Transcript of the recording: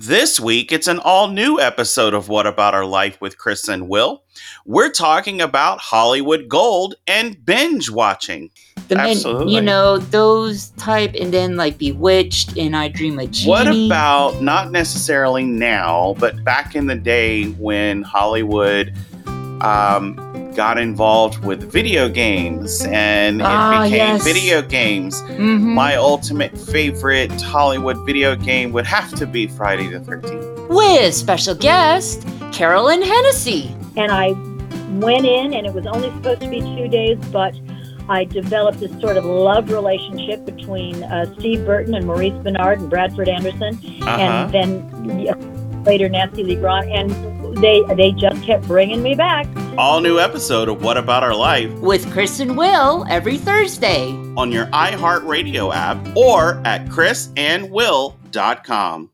This week, it's an all new episode of What About Our Life with Chris and Will. We're talking about Hollywood Gold and binge watching. The men, Absolutely. you know, those type, and then like Bewitched and I Dream of Jeannie. What about not necessarily now, but back in the day when Hollywood um, got involved with video games and Ah, it became yes. video games? Mhm. My ultimate favorite Hollywood video game would have to be Friday the 13th. with special guest Carolyn Hennessy. and I went in, and it was only supposed to be two days, but I developed this sort of love relationship between uh, Steve Burton and Maurice Benard and Bradford Anderson, Uh-huh. and then uh, later Nancy Lee Grahn, and they they just kept bringing me back. All new episode of What About Our Life with Chris and Will every Thursday. on your iHeartRadio app or at chrisandwill.com.